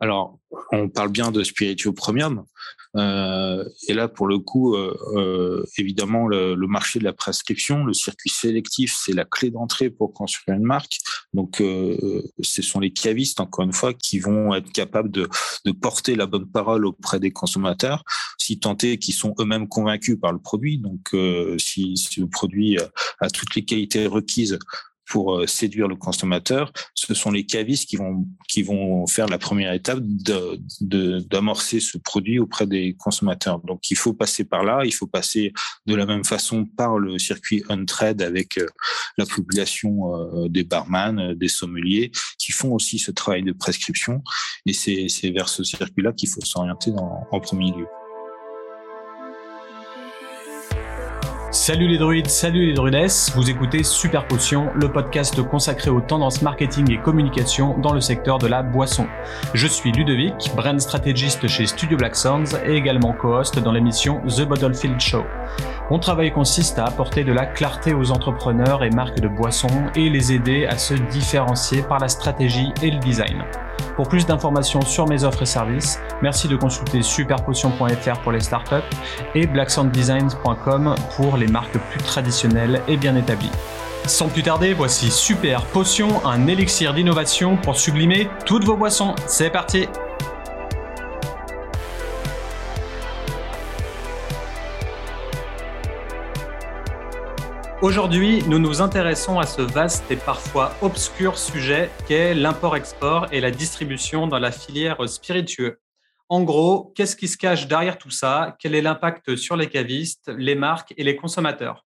Alors, on parle bien de spiritueux premium. Euh, et là, pour le coup, euh, euh, évidemment, le, marché de la prescription, le circuit sélectif, c'est la clé d'entrée pour construire une marque. Donc, ce sont les cavistes, encore une fois, qui vont être capables de, porter la bonne parole auprès des consommateurs, si tant est qu'ils sont eux-mêmes convaincus par le produit. Donc, si, si, le produit a toutes les qualités requises pour euh, séduire le consommateur, ce sont les cavistes qui vont, qui vont faire la première étape d'amorcer de, ce produit auprès des consommateurs. Donc, il faut passer par là. Il faut passer de la même façon par le circuit on-trade avec euh, la population euh, des barman, des sommeliers, qui font aussi ce travail de prescription. Et c'est vers ce circuit-là qu'il faut s'orienter en premier lieu. Salut les druides, salut les druidesses, vous écoutez Super Potion, le podcast consacré aux tendances marketing et communication dans le secteur de la boisson. Je suis Ludovic, brand stratégiste chez Studio Black Sounds et également co-host dans l'émission The Bottlefield Show. Mon travail consiste à apporter de la clarté aux entrepreneurs et marques de boissons et les aider à se différencier par la stratégie et le design. Pour plus d'informations sur mes offres et services, merci de consulter superpotion.fr pour les startups et blacksounddesigns.com pour les marques plus traditionnelles et bien établies. Sans plus tarder, voici Super Potion, un élixir d'innovation pour sublimer toutes vos boissons. C'est parti! Aujourd'hui, nous nous intéressons à ce vaste et parfois obscur sujet qu'est l'import-export et la distribution dans la filière spiritueux. En gros, qu'est-ce qui se cache derrière tout ça? Quel est l'impact sur les cavistes, les marques et les consommateurs?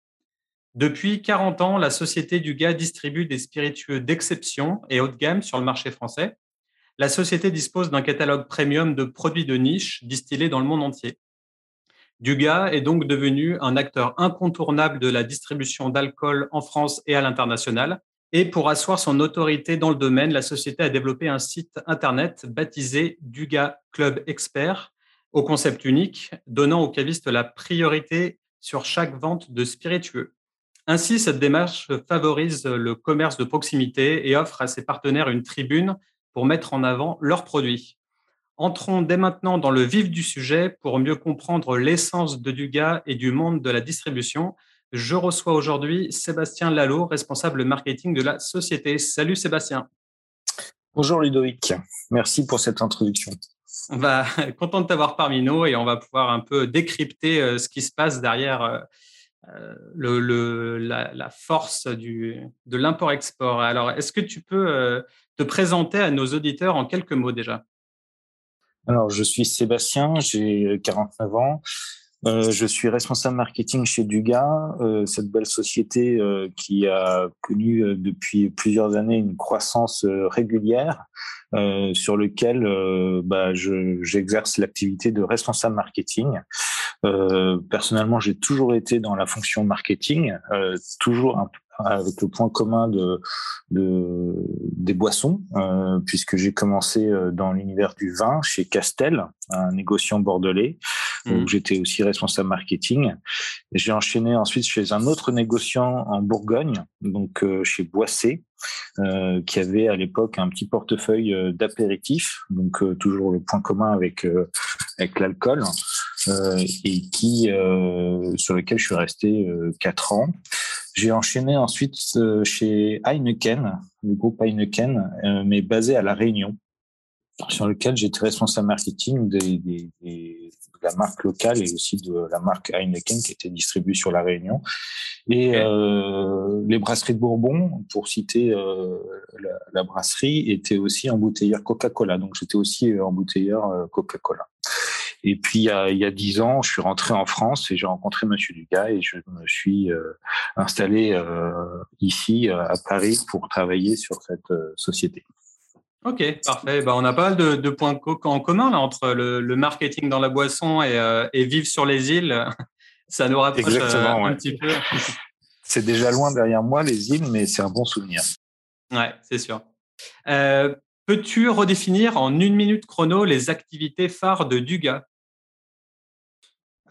Depuis 40 ans, la société Duga distribue des spiritueux d'exception et haut de gamme sur le marché français. La société dispose d'un catalogue premium de produits de niche distillés dans le monde entier. Duga est donc devenu un acteur incontournable de la distribution d'alcool en France et à l'international. Et pour asseoir son autorité dans le domaine, la société a développé un site internet baptisé Duga Club Expert au concept unique, donnant aux cavistes la priorité sur chaque vente de spiritueux. Ainsi, cette démarche favorise le commerce de proximité et offre à ses partenaires une tribune pour mettre en avant leurs produits. Entrons dès maintenant dans le vif du sujet pour mieux comprendre l'essence de Duga et du monde de la distribution. Je reçois aujourd'hui Sébastien Lalo, responsable marketing de la société. Salut Sébastien. Bonjour Ludovic, merci pour cette introduction. On va content de t'avoir parmi nous et on va pouvoir un peu décrypter euh, ce qui se passe derrière euh, euh, le, la, force du, de l'import-export. Alors, est-ce que tu peux te présenter à nos auditeurs en quelques mots déjà? Alors, je suis Sébastien, j'ai 49 ans. Euh, je suis responsable marketing chez Duga, euh, cette belle société euh, qui a connu euh, depuis plusieurs années une croissance euh, régulière, sur lequel bah, j'exerce l'activité de responsable marketing. personnellement, j'ai toujours été dans la fonction marketing, toujours un, avec le point commun de, de des boissons, euh, puisque j'ai commencé euh, dans l'univers du vin chez Castel, un négociant bordelais, où mmh. j'étais aussi responsable marketing. J'ai enchaîné ensuite chez un autre négociant en Bourgogne, donc euh, chez Boissé, euh, qui avait à l'époque un petit portefeuille d'apéritifs, donc toujours le point commun avec avec l'alcool, et qui sur lequel je suis resté quatre ans. J'ai enchaîné ensuite euh, chez Heineken, le groupe Heineken, euh, mais basé à La Réunion, sur lequel j'étais responsable marketing des, des, de la marque locale et aussi de la marque Heineken qui était distribuée sur La Réunion. Et euh, les brasseries de Bourbon, pour citer euh, la, la, brasserie, étaient aussi embouteilleurs Coca-Cola. Donc j'étais aussi embouteilleur Coca-Cola. Et puis il y a dix ans, je suis rentré en France et j'ai rencontré Monsieur Dugas et je me suis euh, installé euh, ici euh, à Paris pour travailler sur cette société. Ok, parfait. Bah, on a pas mal de, points en commun là, entre le, marketing dans la boisson et, vivre sur les îles. Ça nous rapproche un petit peu. C'est déjà loin derrière moi les îles, mais c'est un bon souvenir. Ouais, c'est sûr. Peux-tu redéfinir en une minute chrono les activités phares de Duga?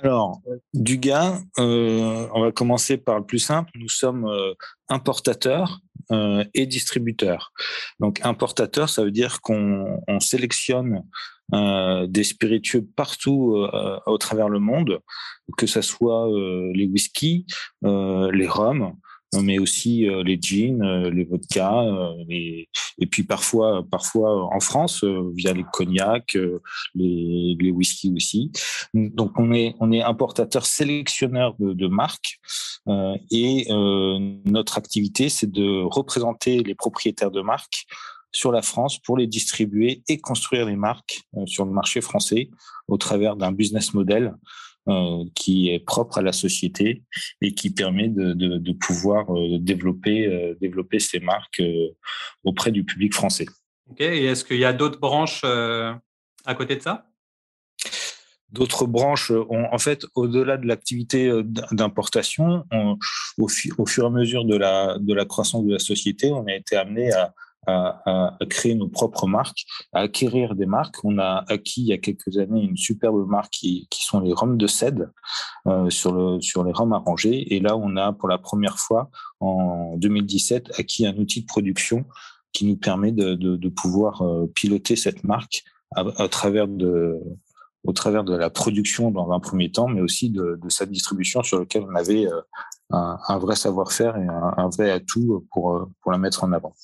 Alors, du gain, euh, on va commencer par le plus simple. Nous sommes euh, importateurs et distributeur. Donc importateur, ça veut dire qu'on sélectionne des spiritueux partout au travers le monde, que ce soit les whiskies, les rhums, mais aussi euh, les jeans, euh, les vodkas, euh, et puis parfois, parfois en France via les cognacs, les, les whisky aussi. Donc on est on est importateur sélectionneur de, de marques et notre activité c'est de représenter les propriétaires de marques sur la France pour les distribuer et construire les marques sur le marché français au travers d'un business model euh, qui est propre à la société et qui permet de, de, de pouvoir euh, développer, euh, développer ces marques auprès du public français. Ok, et est-ce qu'il y a d'autres branches à côté de ça? D'autres branches, en fait, au-delà de l'activité d'importation, au, au, fur et à mesure de la, de la croissance de la société, on a été amené à, à, à, créer nos propres marques, à acquérir des marques. On a acquis il y a quelques années une superbe marque qui, qui sont les rhums de cèdre euh, sur, le, sur les rhums arrangés. Et là, on a pour la première fois en 2017 acquis un outil de production qui nous permet de, de, de pouvoir euh, piloter cette marque à, à, travers de au travers de la production dans un premier temps, mais aussi de, de sa distribution sur lequel on avait euh, un, un, vrai savoir-faire et un, un, vrai atout pour, pour la mettre en avant.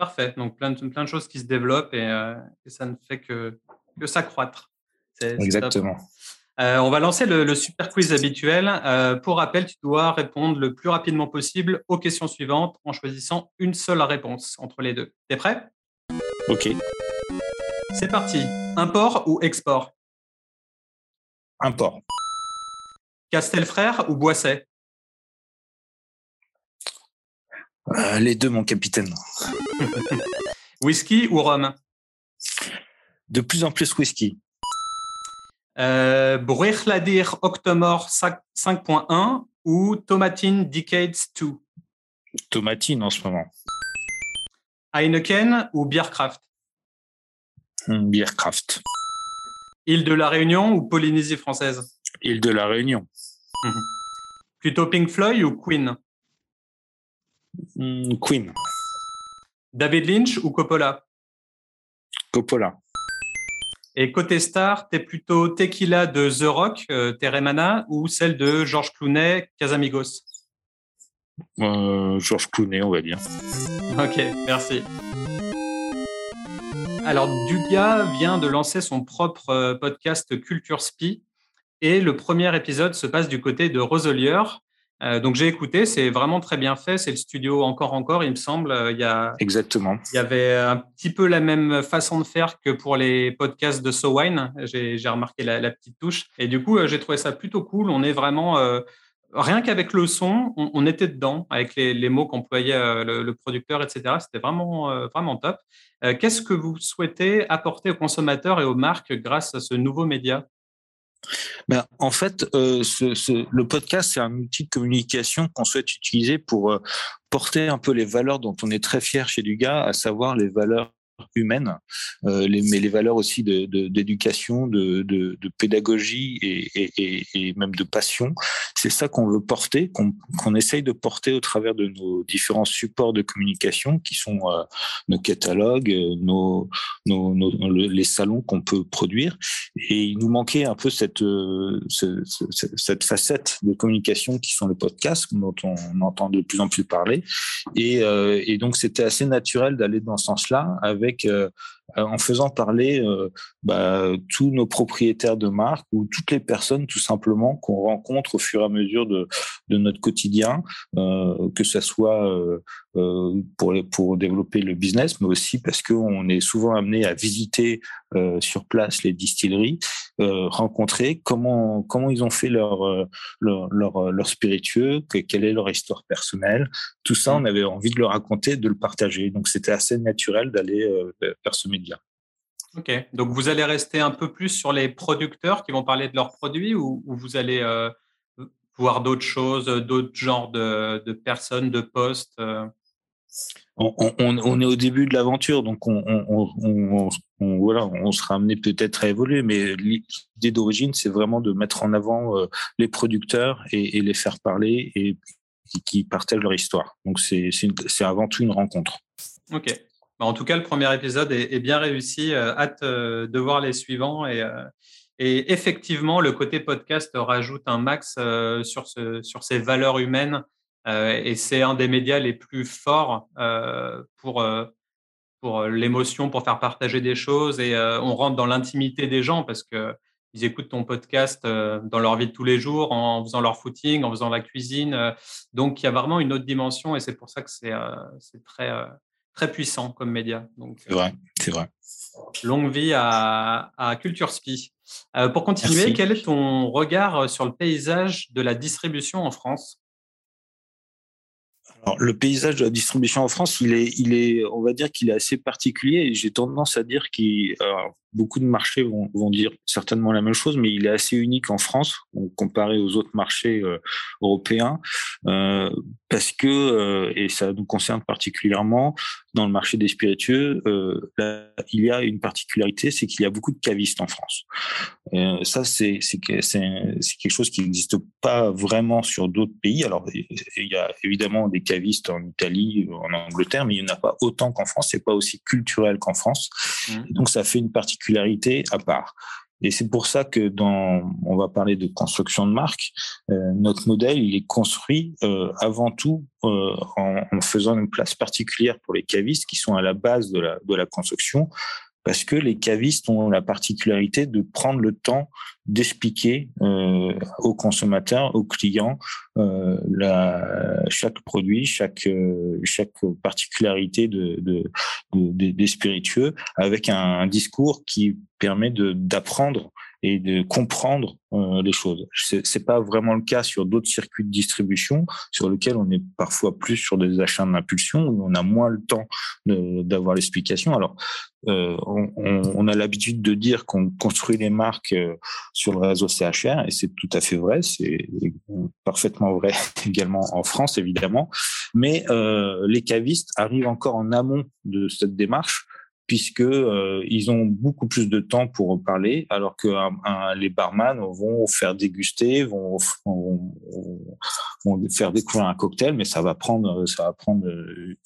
Parfait. Donc, plein de, plein de choses qui se développent et, euh, ça ne fait que, que s'accroître. Exactement. Euh, on va lancer le, super quiz habituel. Euh, pour rappel, tu dois répondre le plus rapidement possible aux questions suivantes en choisissant une seule réponse entre les deux. T'es prêt? Ok. C'est parti. Import ou export? Import. Castelfrère ou Boisset? Euh, les deux, mon capitaine. whisky ou rhum? De plus en plus whisky. Euh, Bruichladir Octomore 5.1 ou Tomatine Decades 2 Tomatine en ce moment. Heineken ou hmm, Bierkraft. Île de la Réunion ou Polynésie française? Île de la Réunion. Plutôt Pink Floyd ou Queen? Hmm, Queen. David Lynch ou Coppola? Coppola. Et côté star, t'es plutôt Tequila de The Rock, euh, Teremana, ou celle de George Clooney, Casamigos? Euh, George Clooney, on va dire. Ok, merci. Alors, Duga vient de lancer son propre euh, podcast Culture Spi, et le premier épisode se passe du côté de Roselier, donc j'ai écouté, c'est vraiment très bien fait. C'est le studio encore encore, il me semble. Euh, il y a exactement. Il y avait un petit peu la même façon de faire que pour les podcasts de SoWine. J'ai remarqué la, la, petite touche. Et du coup, euh, j'ai trouvé ça plutôt cool. On est vraiment rien qu'avec le son, on, on, était dedans avec les, les mots qu'employait le, le, producteur, etc. C'était vraiment vraiment top. Qu'est-ce que vous souhaitez apporter aux consommateurs et aux marques grâce à ce nouveau média? Ben, en fait, euh, le podcast, c'est un outil de communication qu'on souhaite utiliser pour euh, porter un peu les valeurs dont on est très fier chez Duga, à savoir les valeurs humaines, euh, mais les valeurs aussi d'éducation, de, de, de, de, pédagogie et, et, même de passion. C'est ça qu'on veut porter, qu'on qu essaye de porter au travers de nos différents supports de communication qui sont euh, nos catalogues, nos, nos, nos les salons qu'on peut produire. Et il nous manquait un peu cette, euh, ce, ce, cette facette de communication qui sont les podcasts, dont on entend de plus en plus parler. Et, euh, et donc, c'était assez naturel d'aller dans ce sens-là avec avec euh, en faisant parler euh, bah, tous nos propriétaires de marque ou toutes les personnes tout simplement qu'on rencontre au fur et à mesure de, de notre quotidien, euh, que ce soit euh, euh, pour, pour développer le business, mais aussi parce qu'on est souvent amené à visiter euh, sur place les distilleries, rencontrer comment comment ils ont fait leur leur, leur, leur spiritueux, quelle est leur histoire personnelle, tout ça, on avait envie de le raconter, de le partager. Donc c'était assez naturel d'aller vers ce Ok, donc vous allez rester un peu plus sur les producteurs qui vont parler de leurs produits ou, ou vous allez euh, voir d'autres choses, d'autres genres de, de, personnes, de postes euh... on, on, on, est au début de l'aventure, donc on, voilà, on sera amené peut-être à évoluer, mais l'idée d'origine, c'est vraiment de mettre en avant euh, les producteurs et, et, les faire parler et qui partagent leur histoire. Donc c'est avant tout une rencontre. Ok. En tout cas, le premier épisode est, bien réussi. hâte de voir les suivants et, et effectivement, le côté podcast rajoute un max sur, ce, sur ces valeurs humaines et c'est un des médias les plus forts pour pour l'émotion, pour faire partager des choses et on rentre dans l'intimité des gens parce que ils écoutent ton podcast euh, dans leur vie de tous les jours, en faisant leur footing, en faisant la cuisine. Euh. donc, il y a vraiment une autre dimension et c'est pour ça que c'est euh, très, très puissant comme média. C'est vrai, c'est vrai. Longue vie à, à Culture Spi. pour continuer, quel est ton regard sur le paysage de la distribution en France? Alors, le paysage de la distribution en France, il est, il est, on va dire qu'il est assez particulier. Et j'ai tendance à dire qu'il, beaucoup de marchés vont, vont, dire certainement la même chose, mais il est assez unique en France comparé aux autres marchés euh, européens, euh, parce que, euh, et ça nous concerne particulièrement, dans le marché des spiritueux, euh, il y a une particularité, c'est qu'il y a beaucoup de cavistes en France. Euh, ça, c'est quelque chose qui n'existe pas vraiment sur d'autres pays. Alors, il y a évidemment des cavistes en Italie, en Angleterre, mais il n'y en a pas autant qu'en France. C'est pas aussi culturel qu'en France. Mmh. Donc, ça fait une particularité à part. Et c'est pour ça que dans, on va parler de construction de marque, euh, notre modèle, il est construit euh, avant tout euh, en, en, faisant une place particulière pour les cavistes qui sont à la base de la, de la construction, parce que les cavistes ont la particularité de prendre le temps d'expliquer euh, aux consommateurs, aux clients, euh, la, chaque produit, chaque euh, chaque particularité de, de, de, des spiritueux, avec un, un discours qui permet d'apprendre et de comprendre euh, les choses. C'est pas vraiment le cas sur d'autres circuits de distribution sur lesquels on est parfois plus sur des achats d'impulsion où on a moins le temps d'avoir l'explication. Alors, euh, on, on, a l'habitude de dire qu'on construit les marques euh, sur le réseau CHR et c'est tout à fait vrai. C'est parfaitement vrai également en France évidemment, mais euh, les cavistes arrivent encore en amont de cette démarche puisque euh, ils ont beaucoup plus de temps pour parler, alors que les barman vont faire déguster, vont, faire découvrir un cocktail, mais ça va prendre, ça va prendre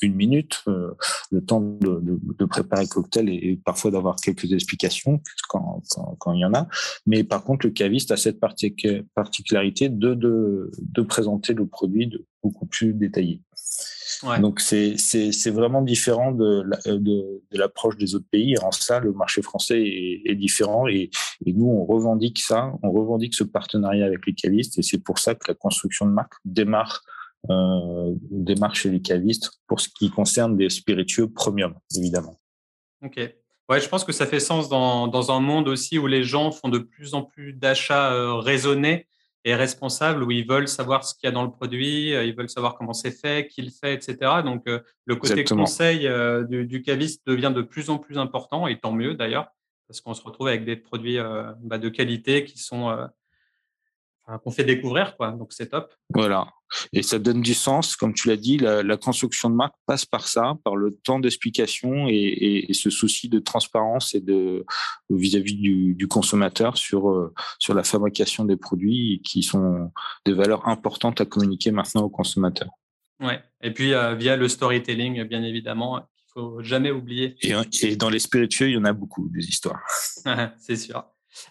une minute, euh, le temps de, préparer le cocktail et, parfois d'avoir quelques explications quand, il y en a. Mais par contre, le caviste a cette particularité de, de, de présenter le produit de beaucoup plus détaillé. Donc c'est vraiment différent de, de, l'approche des autres pays. En ça, le marché français est, différent et, nous, on revendique ça, on revendique ce partenariat avec les cavistes et c'est pour ça que la construction de marque démarre, euh, démarre chez les cavistes pour ce qui concerne des spiritueux premium, évidemment. Ok. Ouais, je pense que ça fait sens dans, dans un monde aussi où les gens font de plus en plus d'achats euh, raisonnés et responsable où ils veulent savoir ce qu'il y a dans le produit, euh, ils veulent savoir comment c'est fait, qui le fait, etc. Donc, euh, le côté conseil euh, du, du, caviste devient de plus en plus important, et tant mieux d'ailleurs, parce qu'on se retrouve avec des produits bah, de qualité qui sont qu'on fait découvrir, quoi. Donc c'est top. Voilà. Et ça donne du sens, comme tu l'as dit, la, construction de marque passe par ça, par le temps d'explication et, ce souci de transparence et de vis-à-vis du, consommateur sur euh, sur la fabrication des produits qui sont des valeurs importantes à communiquer maintenant aux consommateurs. Ouais. Et puis euh, via le storytelling, bien évidemment, qu'il faut jamais oublier. Et, et dans les spiritueux, il y en a beaucoup des histoires. C'est sûr.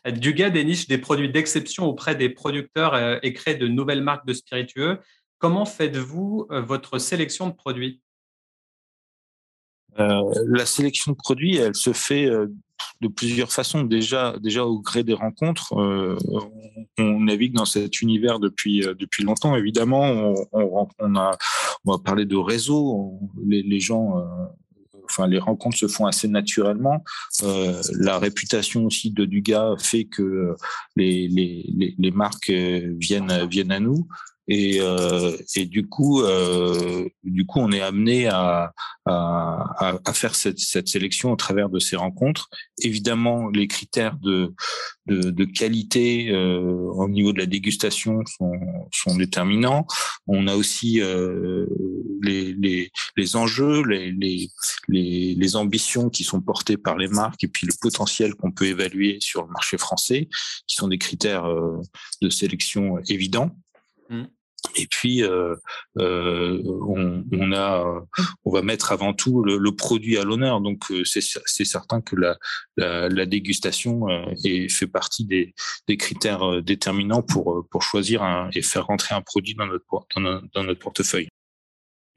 Duga déniche des produits d'exception auprès des producteurs euh, et crée de nouvelles marques de spiritueux. Comment faites-vous euh, votre sélection de produits? Euh, La sélection de produits, elle se fait de plusieurs façons. Déjà, déjà au gré des rencontres, on, navigue dans cet univers depuis depuis longtemps. Évidemment, on, a on va parler de réseau. Les gens enfin, les rencontres se font assez naturellement. Euh, la réputation aussi de Duga fait que les, les, les marques viennent, viennent à nous. Et, euh, et du coup, euh, du coup, on est amené à, à, faire cette, sélection au travers de ces rencontres. Évidemment, les critères de, qualité euh, au niveau de la dégustation sont, déterminants. On a aussi euh, les, enjeux, les, ambitions qui sont portées par les marques et puis le potentiel qu'on peut évaluer sur le marché français, qui sont des critères euh, de sélection évidents. Mm. Et puis, euh, euh, on, a, on va mettre avant tout le, produit à l'honneur. Donc, euh, c'est certain que la, la, dégustation est, fait partie des, des, critères déterminants pour, pour choisir un, et faire rentrer un produit dans notre, dans notre, portefeuille.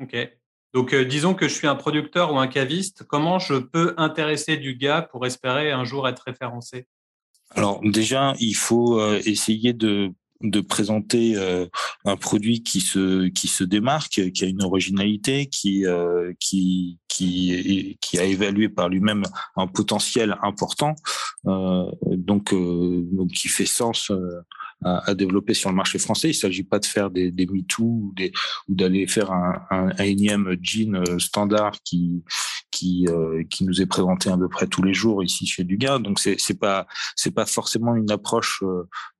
OK. Donc, disons que je suis un producteur ou un caviste. Comment je peux intéresser du gars pour espérer un jour être référencé? Alors déjà, il faut essayer de de présenter euh, un produit qui se qui se démarque, qui a une originalité, qui euh, qui qui qui a évalué par lui-même un potentiel important, euh, donc donc qui fait sens à, développer sur le marché français. Il ne s'agit pas de faire des, des MeToo ou, ou d'aller faire un, un, un, énième jean standard qui qui qui nous est présenté à peu près tous les jours ici chez Dugas. Donc c'est c'est pas c'est pas forcément une approche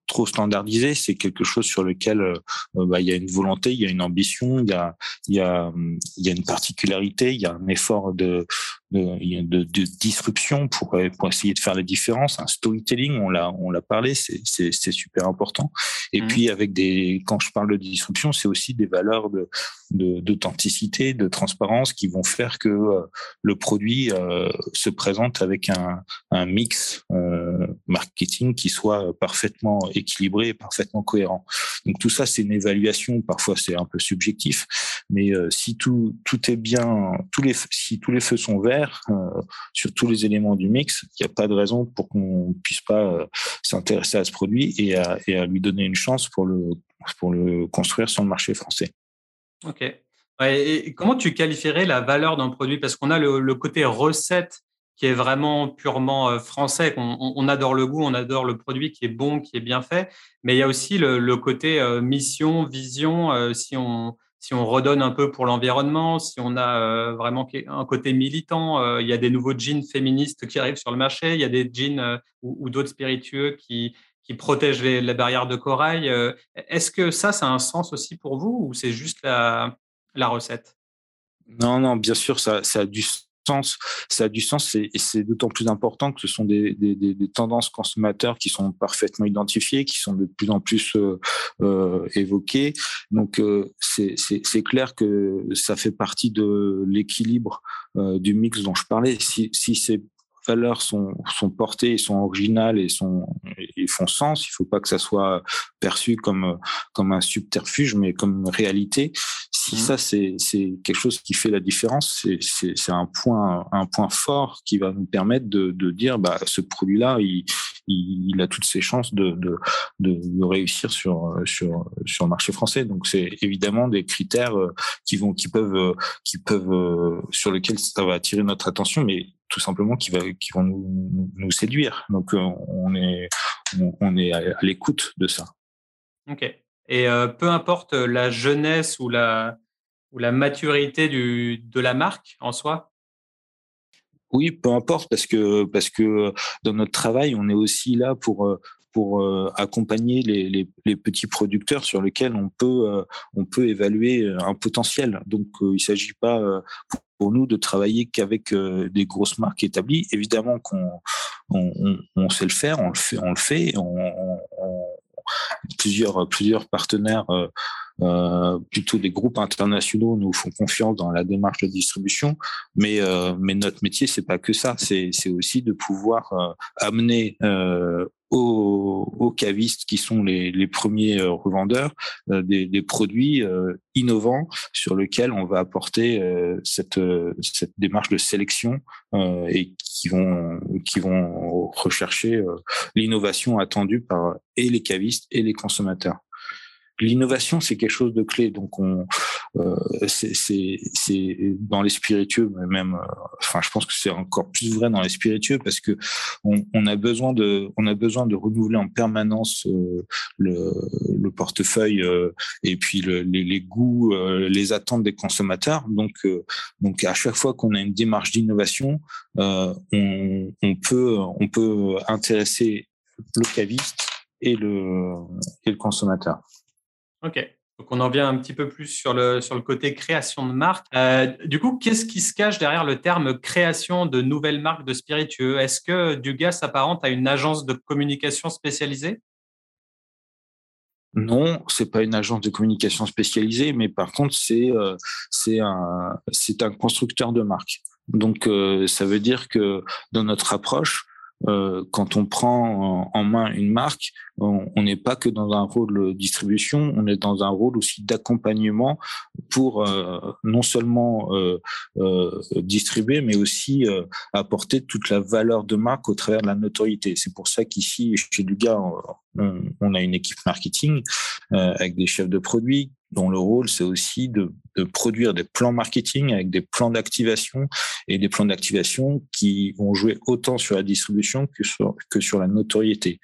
trop standardisé, c'est quelque chose sur lequel euh, bah, il y a une volonté, il y a une ambition, il y a, y a, il y a une particularité, il y a un effort de, de, de, de disruption pour, pour essayer de faire la différence. Un storytelling, on l'a, on l'a parlé, c'est, c'est, c'est super important. Et mmh. puis avec des, quand je parle de disruption, c'est aussi des valeurs de, de, d'authenticité, de transparence qui vont faire que euh, le produit euh, se présente avec un, un mix euh, marketing qui soit parfaitement équilibré, parfaitement cohérent. Donc tout ça, c'est une évaluation. Parfois, c'est un peu subjectif, mais euh, si tout tout est bien, tous les si tous les feux sont verts euh, sur tous les éléments du mix, il n'y a pas de raison pour qu'on puisse pas euh, s'intéresser à ce produit et à, lui donner une chance pour le, le construire sur le marché français. Ok. et comment tu qualifierais la valeur d'un produit? Parce qu'on a le, côté recette qui est vraiment purement euh, français. On, adore le goût, on adore le produit qui est bon, qui est bien fait, mais il y a aussi le, côté mission, vision. si on si on redonne un peu pour l'environnement, si on a euh, vraiment un côté militant, euh, il y a des nouveaux jeans féministes qui arrivent sur le marché, il y a des jeans euh, ou, d'autres spiritueux qui, protègent les, barrières de corail. Est-ce que ça, ça a un sens aussi pour vous ou c'est juste la, recette? Non, non, bien sûr, ça, a du ça a du sens et c'est d'autant plus important que ce sont des, tendances consommateurs qui sont parfaitement identifiées, qui sont de plus en plus euh, euh évoquées. Donc euh, c'est clair que ça fait partie de l'équilibre du mix dont je parlais. Si, si ces valeurs sont, portées, sont originales et sont et font sens, il faut pas que ça soit perçu comme comme un subterfuge, mais comme une réalité. Si mmh. ça, c'est quelque chose qui fait la différence, c'est un point, un point fort qui va nous permettre de, de dire, bah, ce produit-là, il, il, a toutes ses chances de, de, de, réussir sur, sur, sur le marché français. Donc, c'est évidemment des critères euh, qui vont, qui peuvent, qui peuvent, euh, sur lesquels ça va attirer notre attention, mais tout simplement qui va, qui vont nous, nous séduire. Donc, euh, on est, on est à l'écoute de ça. Ok. Et euh, peu importe la jeunesse ou la, ou la maturité du, de la marque en soi Oui, peu importe, parce que, parce que dans notre travail, on est aussi là pour, euh, pour euh, accompagner les, les, petits producteurs sur lesquels on peut, on peut évaluer un potentiel. Donc, il ne s'agit pas pour nous de travailler qu'avec des grosses marques établies. Évidemment qu'on on, sait le faire, on le fait, on le fait, plusieurs, plusieurs partenaires, euh, euh, plutôt des groupes internationaux, nous font confiance dans la démarche de distribution. Mais, euh, mais notre métier, c'est pas que ça. C'est aussi de pouvoir amener aux, cavistes qui sont les, premiers revendeurs des, des, produits innovants sur lesquels on va apporter cette, cette démarche de sélection et qui vont qui vont rechercher l'innovation attendue par et les cavistes et les consommateurs l'innovation c'est quelque chose de clé donc on euh, c'est dans les spiritueux même euh, enfin je pense que c'est encore plus vrai dans les spiritueux parce que on, on, a besoin de on a besoin de renouveler en permanence euh, le, le, portefeuille euh, et puis le, les, les, goûts euh, les attentes des consommateurs donc donc à chaque fois qu'on a une démarche d'innovation on, on peut on peut intéresser le caviste et le, et le consommateur. Ok. Donc on en vient un petit peu plus sur le, sur le côté création de marque. Euh, du coup, qu'est-ce qui se cache derrière le terme création de nouvelles marques de spiritueux Est-ce que Dugas s'apparente à une agence de communication spécialisée? Non, c'est pas une agence de communication spécialisée, mais par contre, c'est euh, un, un constructeur de marque. Donc, euh, ça veut dire que dans notre approche, euh, quand on prend en main une marque, on n'est pas que dans un rôle de distribution, on est dans un rôle aussi d'accompagnement pour euh, non seulement euh, distribuer, mais aussi apporter toute la valeur de marque au travers de la notoriété. C'est pour ça qu'ici, chez Duga, on, on, a une équipe marketing avec des chefs de produits dont le rôle, c'est aussi de, produire des plans marketing avec des plans d'activation et des plans d'activation qui vont jouer autant sur la distribution que sur, que sur la notoriété.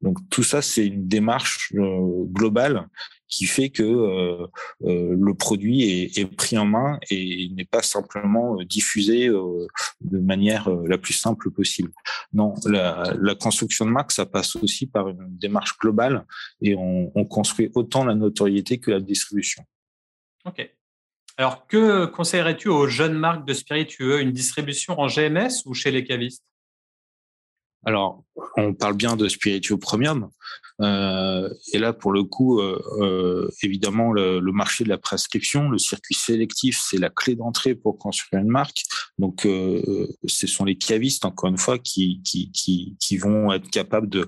Donc tout ça, c'est une démarche euh, globale qui fait que euh, euh, le produit est, pris en main et n'est pas simplement diffusé de manière la plus simple possible. Non, la, construction de marque, ça passe aussi par une démarche globale et on construit autant la notoriété que la distribution. Ok. Alors, que conseillerais-tu aux jeunes marques de spiritueux? Une distribution en GMS ou chez les cavistes? Alors, on parle bien de spiritueux premium. Euh, et là, pour le coup, euh, euh, évidemment, le, marché de la prescription, le circuit sélectif, c'est la clé d'entrée pour construire une marque. Donc, ce sont les cavistes, encore une fois, qui, qui, vont être capables de,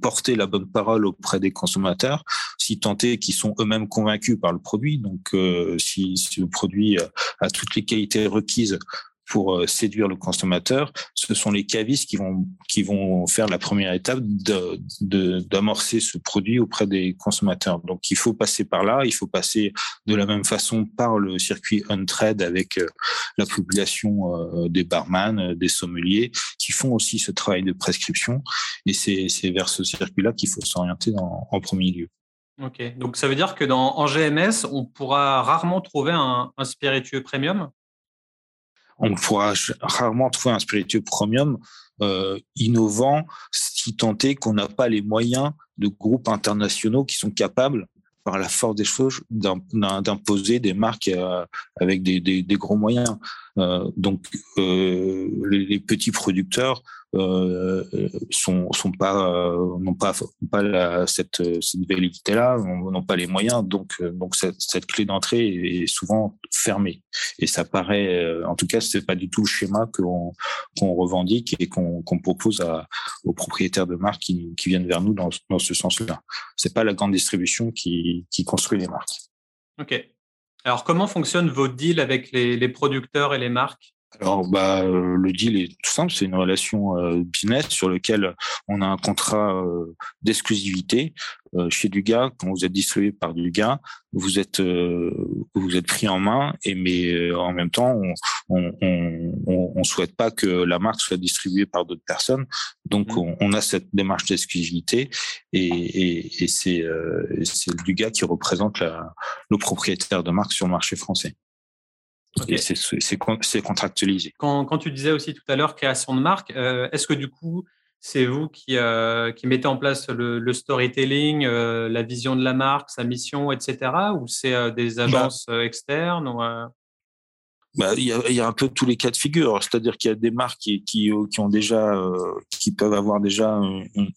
porter la bonne parole auprès des consommateurs, si tant est qu'ils sont eux-mêmes convaincus par le produit. Donc, si, si, le produit a toutes les qualités requises pour euh, séduire le consommateur, ce sont les cavistes qui vont qui vont faire la première étape de d'amorcer ce produit auprès des consommateurs. Donc il faut passer par là, il faut passer de la même façon par le circuit on-trade avec euh, la population euh, des barman, des sommeliers qui font aussi ce travail de prescription et c'est vers ce circuit-là qu'il faut s'orienter en premier lieu. Ok, donc ça veut dire que dans en GMS, on pourra rarement trouver un spiritueux premium? On pourra rarement trouver un spiritueux premium euh, innovant si tant est qu'on n'a pas les moyens de groupes internationaux qui sont capables par la force des choses d'imposer des marques euh, avec des, gros moyens. Euh, donc les, petits producteurs euh, sont sont pas euh, n'ont pas cette cette velléité là n'ont pas les moyens. Donc euh, donc cette, clé d'entrée est souvent fermée. Et ça paraît en tout cas c'est pas du tout le schéma qu'on qu'on revendique et qu'on qu'on propose aux propriétaires de marques qui, qui viennent vers nous dans, dans ce sens-là. C'est pas la grande distribution qui qui construit les marques. Ok. Alors comment fonctionnent vos deals avec les producteurs et les marques? Alors, bah, euh, le deal est tout simple, c'est une relation euh, business sur lequel on a un contrat euh, d'exclusivité. chez Duga, quand vous êtes distribué par Duga, vous êtes vous êtes pris en main, et mais en même temps, on on, on, souhaite pas que la marque soit distribuée par d'autres personnes. Donc, mmh. on, a cette démarche d'exclusivité, et, et, et c'est c'est Duga qui représente la, le propriétaire de marque sur le marché français. C'est contractualisé. Quand, quand, tu disais aussi tout à l'heure création de marque, euh, est-ce que du coup, c'est vous qui, euh, qui, mettez en place le, storytelling, euh, la vision de la marque, sa mission, etc. Ou c'est des bah agences externes bah, y a, y a un peu tous les cas de figure. C'est-à-dire qu'il y a des marques qui, qui, ont déjà, euh, qui peuvent avoir déjà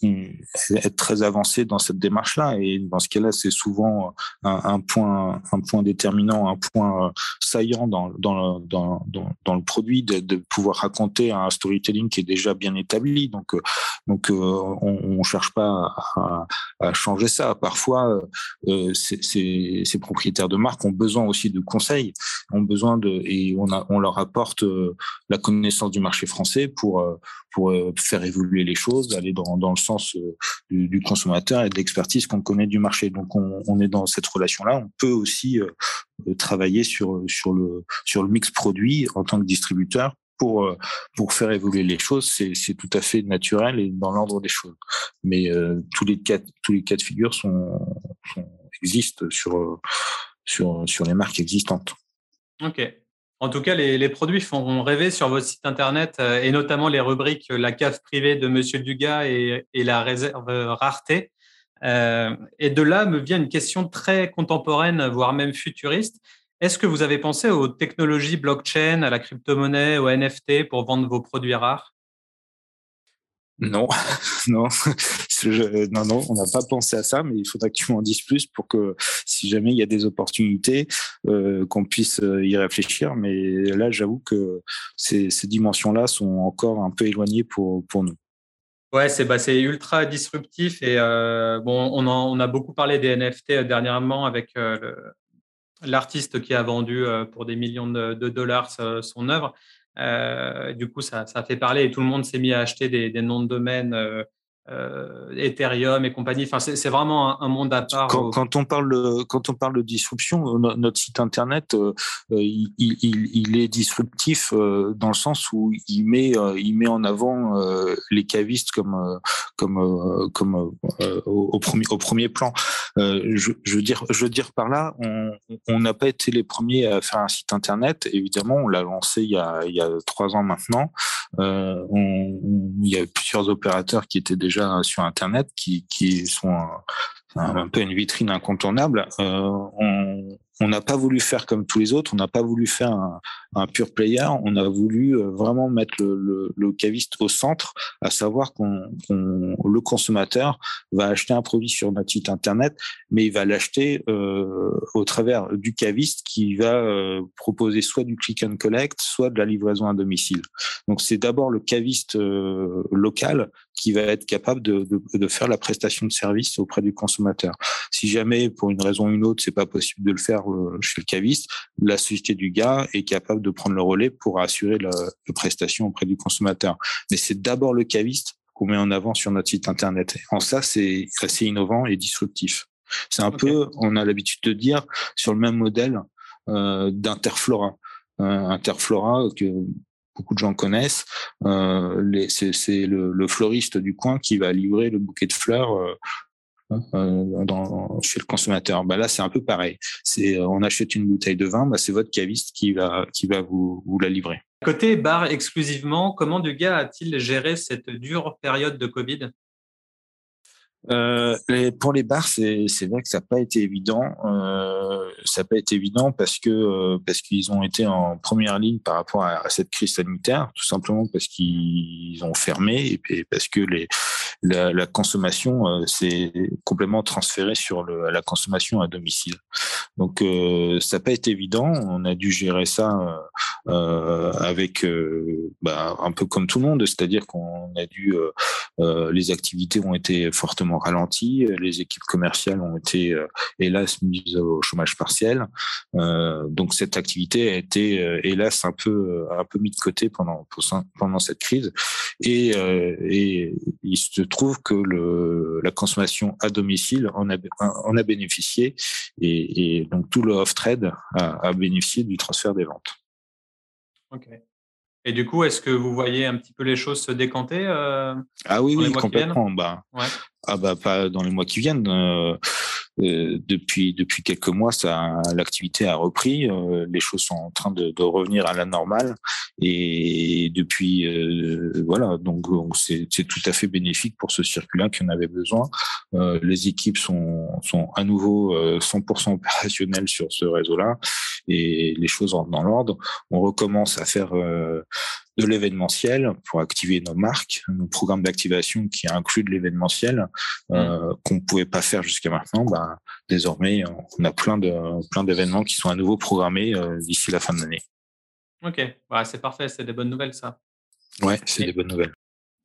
être très avancées dans cette démarche-là. Et dans ce cas-là, c'est souvent un, un, point, un point déterminant, un point euh, saillant dans, dans, dans, dans, le produit de, pouvoir raconter un storytelling qui est déjà bien établi. Donc, euh, donc on, on cherche pas à, à, changer ça. Parfois, euh, ces, ces propriétaires de marques ont besoin aussi de conseils, ont besoin de et on, leur apporte euh, la connaissance du marché français pour, euh, pour euh, faire évoluer les choses, aller dans, dans le sens du, consommateur et de l'expertise qu'on connaît du marché. Donc on, est dans cette relation-là. On peut aussi travailler sur, sur, le, sur le mix produit en tant que distributeur pour pour faire évoluer les choses, c'est tout à fait naturel et dans l'ordre des choses. Mais tous les cas tous les cas de figure existent sur sur sur les marques existantes. Ok. En tout cas, les, produits font rêver sur votre site internet euh, et notamment les rubriques euh, La cave privée de Monsieur Dugas et, la réserve rareté. Euh, et de là me vient une question très contemporaine, voire même futuriste. Est-ce que vous avez pensé aux technologies blockchain, à la crypto-monnaie, aux NFT pour vendre vos produits rares? Non, non, non, non, on n'a pas pensé à ça, mais il faudra que tu m'en dises plus pour que, si jamais il y a des opportunités, euh, qu'on puisse euh, y réfléchir. Mais là, j'avoue que ces, dimensions-là sont encore un peu éloignées pour, pour nous. Ouais, c'est bah, ultra disruptif et euh, bon, on, a beaucoup parlé des NFT dernièrement avec l'artiste qui a vendu pour des millions de dollars son œuvre. Euh, du coup, ça, ça, fait parler et tout le monde s'est mis à acheter des, des noms de domaine euh, euh, Ethereum et compagnie. Enfin, c'est vraiment un, monde à part. Quand, quand, on parle de, quand on parle de disruption, notre site internet, euh, il, il, il, est disruptif euh, dans le sens où il met, il met en avant les cavistes comme, comme, comme au, premier, au premier plan. Je, je, veux dire, je veux dire par là, on n'a pas été les premiers à faire un site internet. Évidemment, on l'a lancé il y, a, il y a trois ans maintenant. On, il y a plusieurs opérateurs qui étaient déjà sur Internet qui, sont un, peu une vitrine incontournable. Euh, on n'a pas voulu faire comme tous les autres, on n'a pas voulu faire un, un, pur player, on a voulu euh, vraiment mettre le, le, le caviste au centre, à savoir qu'on le consommateur va acheter un produit sur notre site internet, mais il va l'acheter euh, au travers du caviste qui va euh, proposer soit du click and collect, soit de la livraison à domicile. Donc c'est d'abord le caviste euh, local qui va être capable de, de, de, faire la prestation de service auprès du consommateur. Si jamais, pour une raison ou une autre, c'est pas possible de le faire chez le caviste, la société du gars est capable de prendre le relais pour assurer la, la prestation auprès du consommateur. Mais c'est d'abord le caviste qu'on met en avant sur notre site internet. En ça, c'est assez innovant et disruptif. C'est un okay. peu, on a l'habitude de dire, sur le même modèle euh, d'Interflora. Euh, Interflora, que beaucoup de gens connaissent, euh, c'est le, le, floriste du coin qui va livrer le bouquet de fleurs euh, euh, dans, chez le consommateur. Bah là, c'est un peu pareil. C'est on achète une bouteille de vin, bah c'est votre caviste qui va vous la livrer. Côté bar exclusivement, comment Dugas a-t-il géré cette dure période de Covid? Euh, pour les bars, c'est vrai que ça n'a pas été évident. Euh, ça n'a pas été évident parce que euh, parce qu'ils ont été en première ligne par rapport à, cette crise sanitaire, tout simplement parce qu'ils ont fermé et, parce que la, consommation s'est complètement transférée sur la consommation à domicile. Donc ça n'a pas été évident. On a dû gérer ça avec bah, un peu comme tout le monde, c'est-à-dire qu'on a dû les activités ont été fortement ralenties, les équipes commerciales ont été hélas mises au chômage partiel. donc cette activité a été hélas un peu un peu mis de côté pendant pendant cette crise et, et il se trouve que le, la consommation à domicile en a, en a bénéficié et, et, donc tout le off-trade a, a, bénéficié du transfert des ventes. Ok. Et du coup, est-ce que vous voyez un petit peu les choses se décanter euh, Ah oui, oui, complètement. Bah, ouais. Ah bah pas dans les mois qui viennent. Euh, euh, depuis depuis quelques mois, ça l'activité a repris. Euh, les choses sont en train de, de, revenir à la normale et depuis euh, voilà donc c'est tout à fait bénéfique pour ce circuit-là qui avait besoin. Euh, les équipes sont sont à nouveau 100% opérationnelles sur ce réseau-là et les choses rentrent dans l'ordre. On recommence à faire de l'événementiel pour activer nos marques, nos programmes d'activation qui incluent de l'événementiel euh, qu'on ne pouvait pas faire jusqu'à maintenant. Ben, désormais, on a plein de plein d'événements qui sont à nouveau programmés euh, d'ici la fin de l'année. Ok, bah, c'est parfait, c'est des bonnes nouvelles ça. Ouais, c'est des bonnes nouvelles.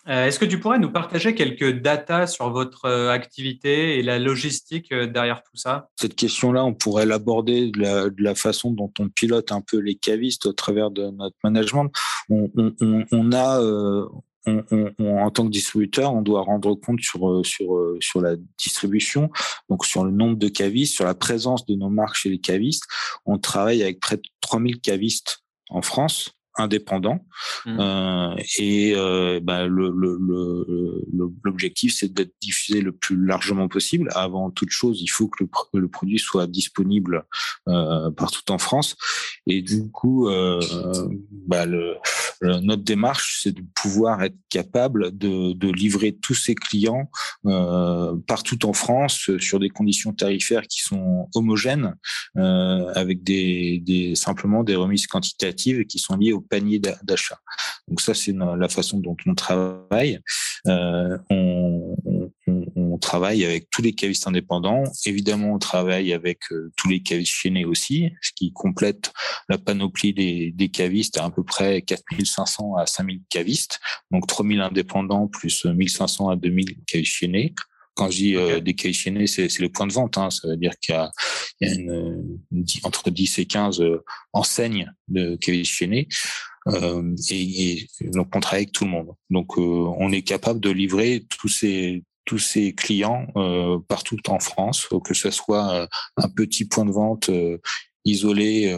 Euh, Est-ce que tu pourrais nous partager quelques datas sur votre euh, activité et la logistique euh, derrière tout ça? Cette question-là, on pourrait l'aborder de la, façon dont on pilote un peu les cavistes au travers de notre management. On, a, en tant que distributeur, on doit rendre compte sur, sur, sur la distribution, donc sur le nombre de cavistes, sur la présence de nos marques chez les cavistes. On travaille avec près de 3000 cavistes en France indépendant. Mmh. euh, et euh, bah, l'objectif c'est d'être diffusé le plus largement possible. Avant toute chose il faut que le, le produit soit disponible euh, partout en France. Et du coup euh, bah, le, le, notre démarche c'est de pouvoir être capable de, de livrer tous ces clients partout en France sur des conditions tarifaires qui sont homogènes, avec des, des, simplement des remises quantitatives qui sont liées au panier d'achat. Donc ça, c'est la façon dont on travaille. on, on, travaille avec tous les cavistes indépendants. Évidemment, on travaille avec tous les cavistes chaînés aussi, ce qui complète la panoplie des, cavistes à peu près 4500 à 5000 cavistes, donc 3000 indépendants plus 1500 à 2000 cavistes chaînés. Quand je dis euh, des cavistes chaînés, c'est le point de vente. Hein. Ça veut dire qu'il y a, il y a une, entre 10 et 15 euh, enseignes de chaînés. Euh, et, et, donc on travaille avec tout le monde. Donc euh, on est capable de livrer tous ces tous ces clients partout en France, que ce soit un petit point de vente isolé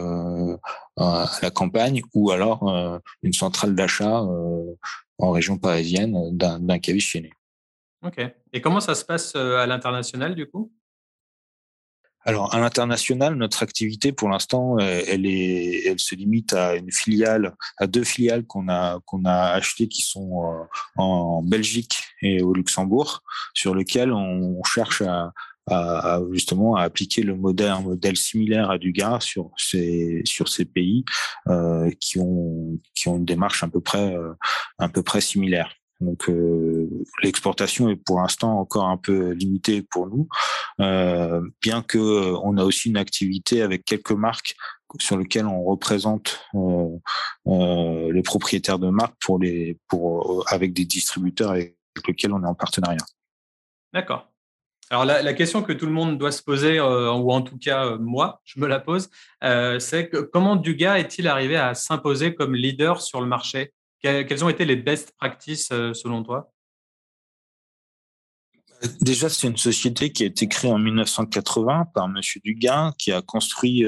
à la campagne ou alors une centrale d'achat en région parisienne d'un cavis chaîné. Ok. Et comment ça se passe à l'international du coup? Alors, à l'international, notre activité, pour l'instant, elle elle se limite à une filiale, à deux filiales qu'on a qu'on a achetées, qui sont en Belgique et au Luxembourg, sur lesquelles on cherche à, justement à appliquer le modèle, un modèle similaire à Dugas sur ces sur ces pays euh, qui ont qui ont une démarche à peu près euh, à peu près similaire. Donc euh, l'exportation est pour l'instant encore un peu limitée pour nous, euh, bien que euh, on a aussi une activité avec quelques marques sur lesquelles on représente euh, les propriétaires de marques pour les pour avec des distributeurs avec lesquels on est en partenariat. D'accord. Alors la, question que tout le monde doit se poser, ou en tout cas moi, je me la pose, c'est comment Duga est-il arrivé à s'imposer comme leader sur le marché? Quelles ont été les best practices selon toi? Déjà, c'est une société qui a été créée en 1980 par Monsieur Dugas, qui a construit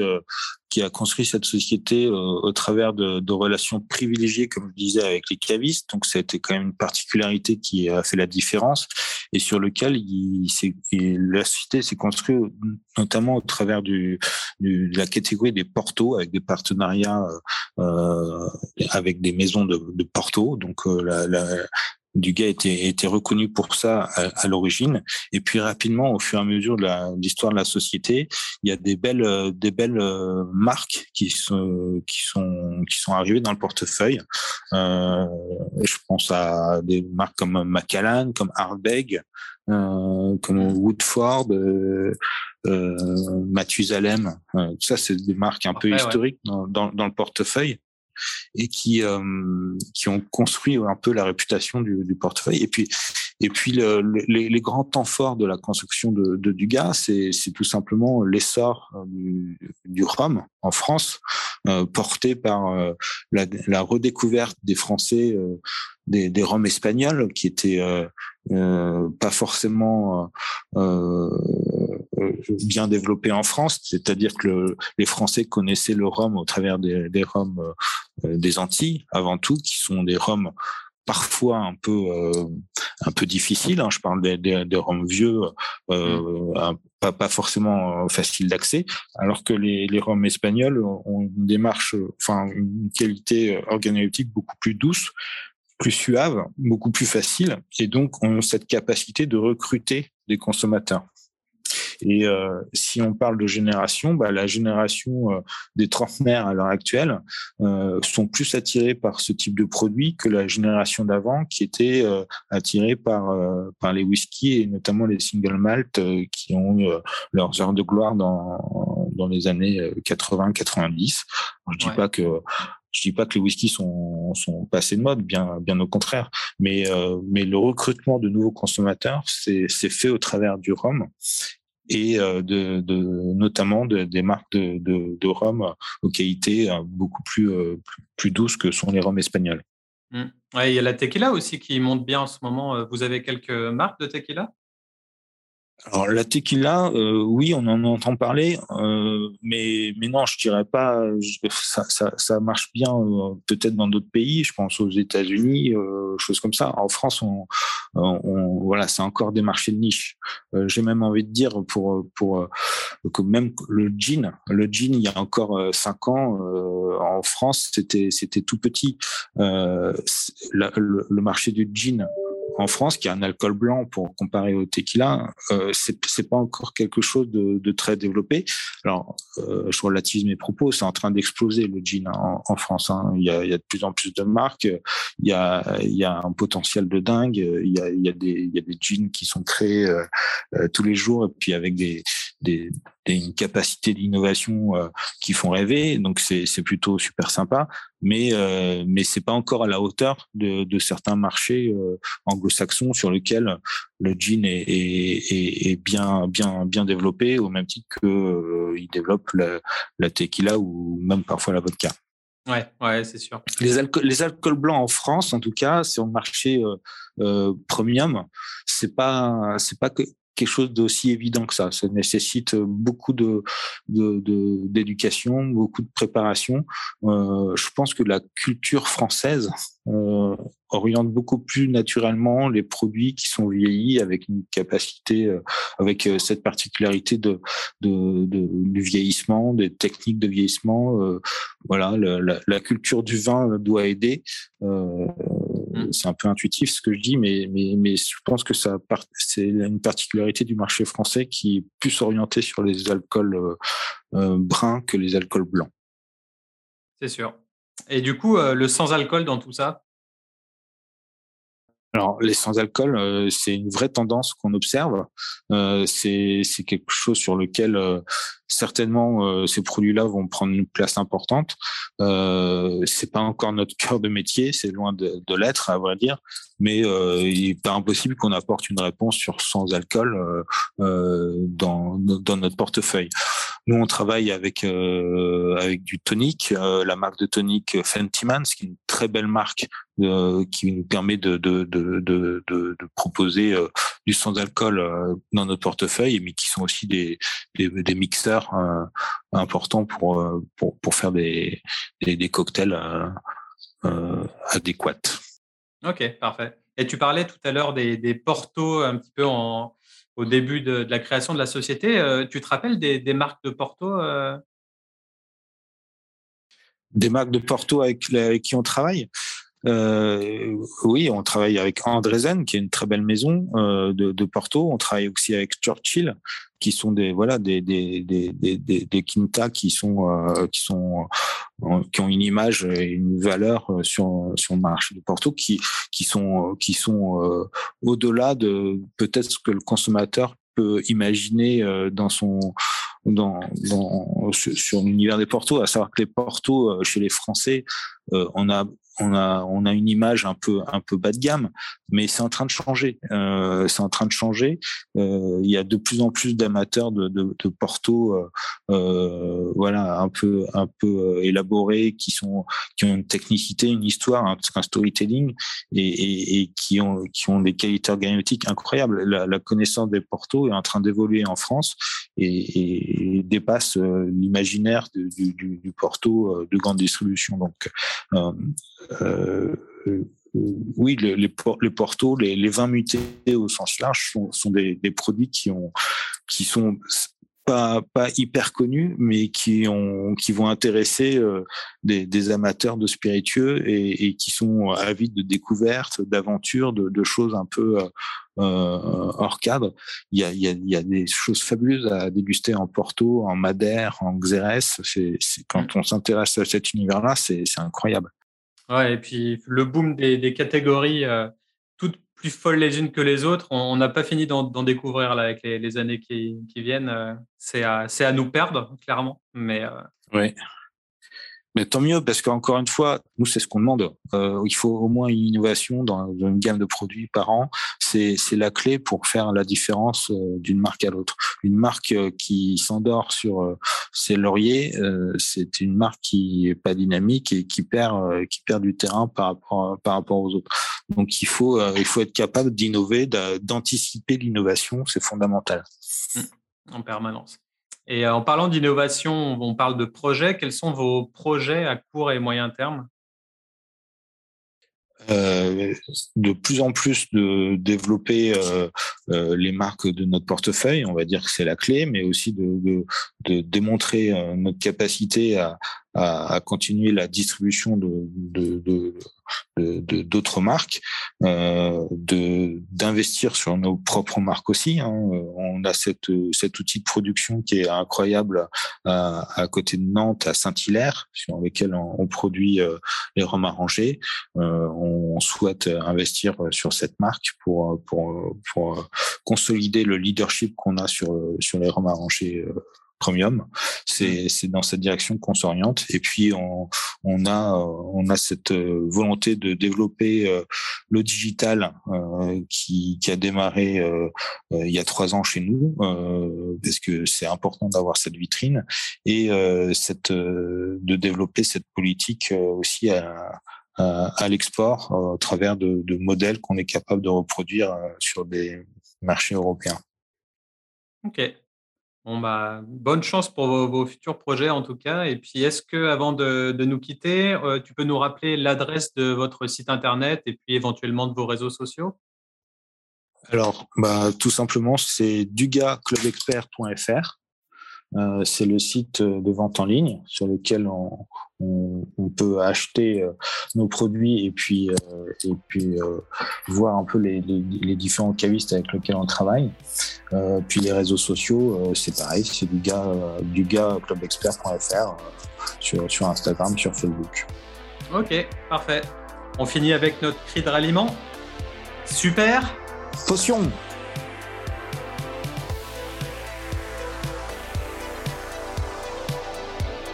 qui a construit cette société euh, au travers de, de, relations privilégiées, comme je disais, avec les cavistes. Donc, c'était quand même une particularité qui a fait la différence et sur lequel il, la société s'est construite notamment au travers du, du, de la catégorie des portos, avec des partenariats euh, avec des maisons de, de porto. Donc, euh, la, la, Dugas était, était reconnu pour ça à, l'origine. Et puis rapidement, au fur et à mesure de l'histoire de, la société, il y a des belles, des belles euh, marques qui sont, qui sont, qui sont arrivées dans le portefeuille. Euh, je pense à des marques comme Macallan, comme Ardbeg, euh, comme Woodford, euh, euh Mathusalem. Euh, ça, c'est des marques un peu historiques dans, dans, dans, le portefeuille et qui euh, qui ont construit un peu la réputation du, portefeuille. Et puis et puis le, les, grands temps forts de la construction de, de Dugas, c'est tout simplement l'essor euh, du, du rhum en France, euh, porté par la, redécouverte des Français des, des rhums espagnols qui étaient pas forcément bien développés en France, c'est-à-dire que le, les Français connaissaient le rhum au travers des, des rhums des Antilles avant tout, qui sont des rhums parfois un peu euh, un peu difficile. Hein. Je parle des, des, des roms vieux, euh, mmh. pas, pas forcément euh, facile d'accès, alors que les, les roms espagnols ont une démarche, enfin une qualité euh, organoleptique beaucoup plus douce, plus suave, beaucoup plus facile, et donc ont cette capacité de recruter des consommateurs. Et euh, si on parle de génération, bah, la génération euh, des trentenaires à l'heure actuelle euh, sont plus attirés par ce type de produit que la génération d'avant qui était euh, attirée par, euh, par les whiskies et notamment les single malt qui ont eu leurs heures de gloire dans, dans les années 80-90. Je dis pas que je dis pas que les whiskies sont, sont passés de mode, bien, bien au contraire. Mais, euh, mais le recrutement de nouveaux consommateurs, c'est fait au travers du rhum et euh, de, notamment de, des marques de, de, rhum aux qualités euh, beaucoup plus, euh, douces que sont les rhums espagnols. Mmh. Il y a la tequila aussi qui monte bien en ce moment. Vous avez quelques marques de tequila? Alors la tequila, euh, oui, on en entend parler, euh, mais mais non, je dirais pas. Ça, ça, ça marche bien euh, peut-être dans d'autres pays. Je pense aux États-Unis, euh, choses comme ça. En France, on, on voilà, c'est encore des marchés de niche. Euh, j'ai même envie de dire pour pour que même le gin, le gin, il y a encore cinq ans en France, c'était c'était tout petit. Le, le, marché du gin en France, qui est un alcool blanc pour comparer au tequila, euh, c'est pas encore quelque chose de, de très développé. Alors, euh, je relativise mes propos, c'est en train d'exploser le gin en, en France. Hein. Il, y a, il, y a, de plus en plus de marques, il y a, il y a un potentiel de dingue, il y a, il y a, des, il y a des gins qui sont créés euh, euh tous les jours, et puis avec des, des, des une capacité d'innovation euh, qui font rêver. Donc, c'est plutôt super sympa mais euh, mais c'est pas encore à la hauteur de, de certains marchés euh, anglo-saxons sur lesquels le gin est, est, est, bien bien bien développé au même titre que euh, ils développent la, la tequila ou même parfois la vodka. Ouais, ouais, c'est sûr. Les, alcools, les alcools blancs en France, en tout cas, c'est un marché euh, euh, premium. C'est pas, c'est pas que quelque chose d'aussi évident que ça. Ça nécessite beaucoup de d'éducation, beaucoup de préparation. Euh, je pense que la culture française euh, oriente beaucoup plus naturellement les produits qui sont vieillis avec une capacité, euh, avec euh, cette particularité de, du vieillissement, des techniques de vieillissement. Euh, voilà, la, culture du vin doit aider. Mmh. c'est un peu intuitif ce que je dis, mais, mais, mais je pense que ça c'est une particularité du marché français qui est plus orienté sur les alcools euh, euh, bruns que les alcools blancs. C'est sûr. Et du coup, euh, le sans-alcool dans tout ça? Alors, les sans-alcool, euh, c'est une vraie tendance qu'on observe. Euh, c'est quelque chose sur lequel euh, certainement ces produits-là vont prendre une place importante. Euh, c'est pas encore notre cœur de métier, c'est loin de, l'être, à vrai dire. Mais il n'est pas impossible qu'on apporte une réponse sur sans-alcool dans, dans notre portefeuille. Nous, on travaille avec avec du tonic, la marque de tonic Fentimans, qui est une très belle marque euh, qui nous permet de, de, de, proposer euh, du sans-alcool euh, dans notre portefeuille, mais qui sont aussi des, des, des mixeurs importants pour, pour, pour faire des, des, des cocktails adéquats. Ok, parfait. Et tu parlais tout à l'heure des, des portos un petit peu en, au début de, de, la création de la société. tu te rappelles des, des marques de Porto Des marques de Porto avec, avec qui on travaille? Euh, oui, on travaille avec Andresen, qui est une très belle maison euh, de, de, Porto. On travaille aussi avec Churchill, qui sont des voilà des des des des, des quintas qui sont euh, qui sont euh, qui ont une image et une valeur euh, sur sur le marché de Porto, qui qui sont qui sont euh, au-delà de peut-être ce que le consommateur peut imaginer dans son dans, dans sur, l'univers des portos, à savoir que les portos chez les Français, on a on a on a une image un peu un peu bas de gamme, mais c'est en train de changer. Euh, c'est en train de changer. Euh, il y a de plus en plus d'amateurs de, de, de, Porto, euh, euh voilà, un peu un peu euh, élaborés, qui sont qui ont une technicité, une histoire, un, un storytelling et, et, et, qui ont qui ont des qualités organiques incroyables. La, la connaissance des Porto est en train d'évoluer en France et, et dépasse euh, l'imaginaire du, du, du, Porto de grande distribution. Donc oui, les, les, les portos, les, les, vins mutés au sens large sont, sont des, des, produits qui ont, qui sont pas, pas hyper connus, mais qui ont, qui vont intéresser euh, des, des, amateurs de spiritueux et, et, qui sont avides de découvertes, d'aventures, de, de, choses un peu euh, hors cadre. Il y, a, il, y a, il y a des choses fabuleuses à déguster en Porto, en Madère, en Xérès. C'est, quand on s'intéresse à cet univers-là, c'est incroyable. Ouais, et puis le boom des, catégories euh, toutes plus folles les unes que les autres, on n'a pas fini d'en découvrir là avec les, années qui, viennent. Euh, c'est à, nous perdre, clairement. Mais, euh... Tant mieux, parce qu'encore une fois, nous, c'est ce qu'on demande. Euh, il faut au moins une innovation dans, une gamme de produits par an. C'est la clé pour faire la différence euh, d'une marque à l'autre. Une marque euh, qui s'endort sur ses lauriers, c'est une marque qui est pas dynamique et qui perd, qui perd du terrain par rapport, par rapport aux autres. Donc, il faut, il faut être capable d'innover, d'anticiper l'innovation. C'est fondamental. Mmh. En permanence. Et en parlant d'innovation, on parle de projets. Quels sont vos projets à court et moyen terme? Euh, de plus en plus de développer euh, euh, les marques de notre portefeuille, on va dire que c'est la clé, mais aussi de, démontrer euh, notre capacité à, à, continuer la distribution de d'autres marques, euh, de d'investir sur nos propres marques aussi. Hein. On a cette, cet outil de production qui est incroyable à, à côté de Nantes, à Saint-Hilaire, sur lequel on, produit euh, les rhums arrangés. Euh, on souhaite investir sur cette marque pour pour pour consolider le leadership qu'on a sur sur les rhums arrangés premium. C'est mm. dans cette direction qu'on s'oriente. Et puis on, on a on a cette euh, volonté de développer euh, le digital euh, qui, qui a démarré il y a trois ans chez nous parce que c'est important d'avoir cette vitrine et cette de développer cette politique aussi à, à, l'export au travers de, de modèles qu'on est capable de reproduire sur des marchés européens. Ok, bah, bonne chance pour vos, futurs projets en tout cas. Et puis, est-ce que avant de, nous quitter, euh, tu peux nous rappeler l'adresse de votre site internet et puis éventuellement de vos réseaux sociaux? Alors, bah, tout simplement, c'est dugaclubexpert.fr. Euh, c'est le site de vente en ligne sur lequel on, on, peut acheter euh, nos produits et puis, euh, et puis voir un peu les, les, différents cavistes avec lesquels on travaille. puis les réseaux sociaux, c'est pareil, c'est du gars, du gars clubexpert.fr sur, sur Instagram, sur Facebook. Ok, parfait. On finit avec notre cri de ralliement. Super. Potion.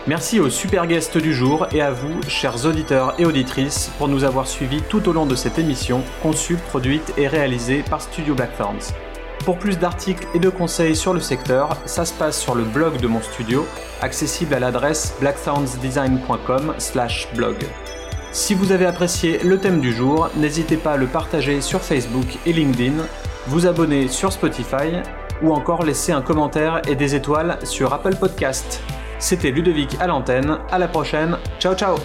Merci aux super guests du jour et à vous, chers auditeurs et auditrices, pour nous avoir suivis tout au long de cette émission, conçue, produite et réalisée par Studio Blackthorns. Pour plus d'articles et de conseils sur le secteur, ça se passe sur le blog de mon studio, accessible à l'adresse blackthornsdesign.com/blog. Si vous avez apprécié le thème du jour, n'hésitez pas à le partager sur Facebook et LinkedIn, vous abonner sur Spotify ou encore laisser un commentaire et des étoiles sur Apple Podcast. C'était Ludovic à l'antenne. À la prochaine. Ciao ciao